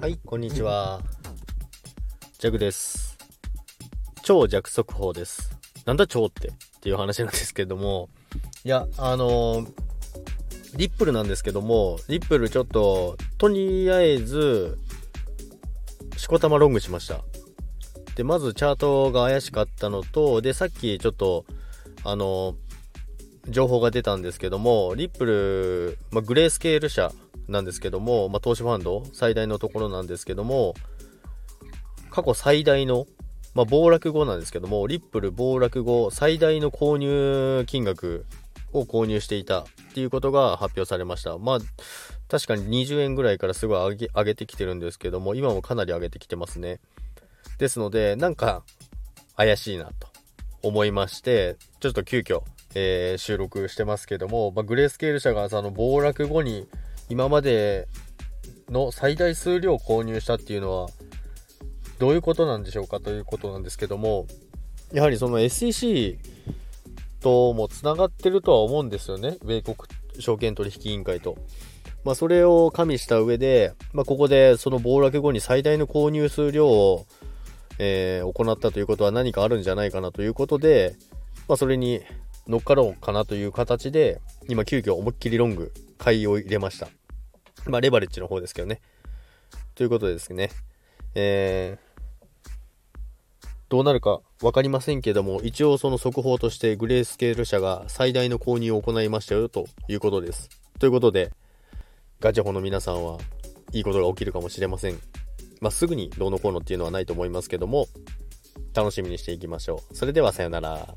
はい、こんにちは。ジャグです。超弱速報です。なんだ超ってっていう話なんですけども、いや、あのーリップルなんですけども、リップルちょっと、とりあえず、しこたまロングしました。で、まずチャートが怪しかったのと、で、さっきちょっと、あのー情報が出たんですけども、リップル、まあ、グレースケール社なんですけども、まあ、投資ファンド最大のところなんですけども、過去最大の、まあ、暴落後なんですけども、リップル暴落後最大の購入金額を購入していたっていうことが発表されました。まあ、確かに20円ぐらいからすごい上げてきてるんですけども、今もかなり上げてきてますね。ですので、なんか怪しいなと思いまして、ちょっと急遽、えー収録してますけども、まあ、グレースケール社がその暴落後に今までの最大数量購入したっていうのはどういうことなんでしょうかということなんですけどもやはりその SEC ともつながってるとは思うんですよね米国証券取引委員会と。まあ、それを加味した上で、まあ、ここでその暴落後に最大の購入数量を、えー行ったということは何かあるんじゃないかなということで、まあ、それに乗っかろうかなという形で、今急遽思いっきりロング、買いを入れました。まあ、レバレッジの方ですけどね。ということでですね、えー、どうなるか分かりませんけども、一応その速報としてグレースケール社が最大の購入を行いましたよということです。ということで、ガチャホの皆さんはいいことが起きるかもしれません。まあ、すぐにどうのこうのっていうのはないと思いますけども、楽しみにしていきましょう。それではさよなら。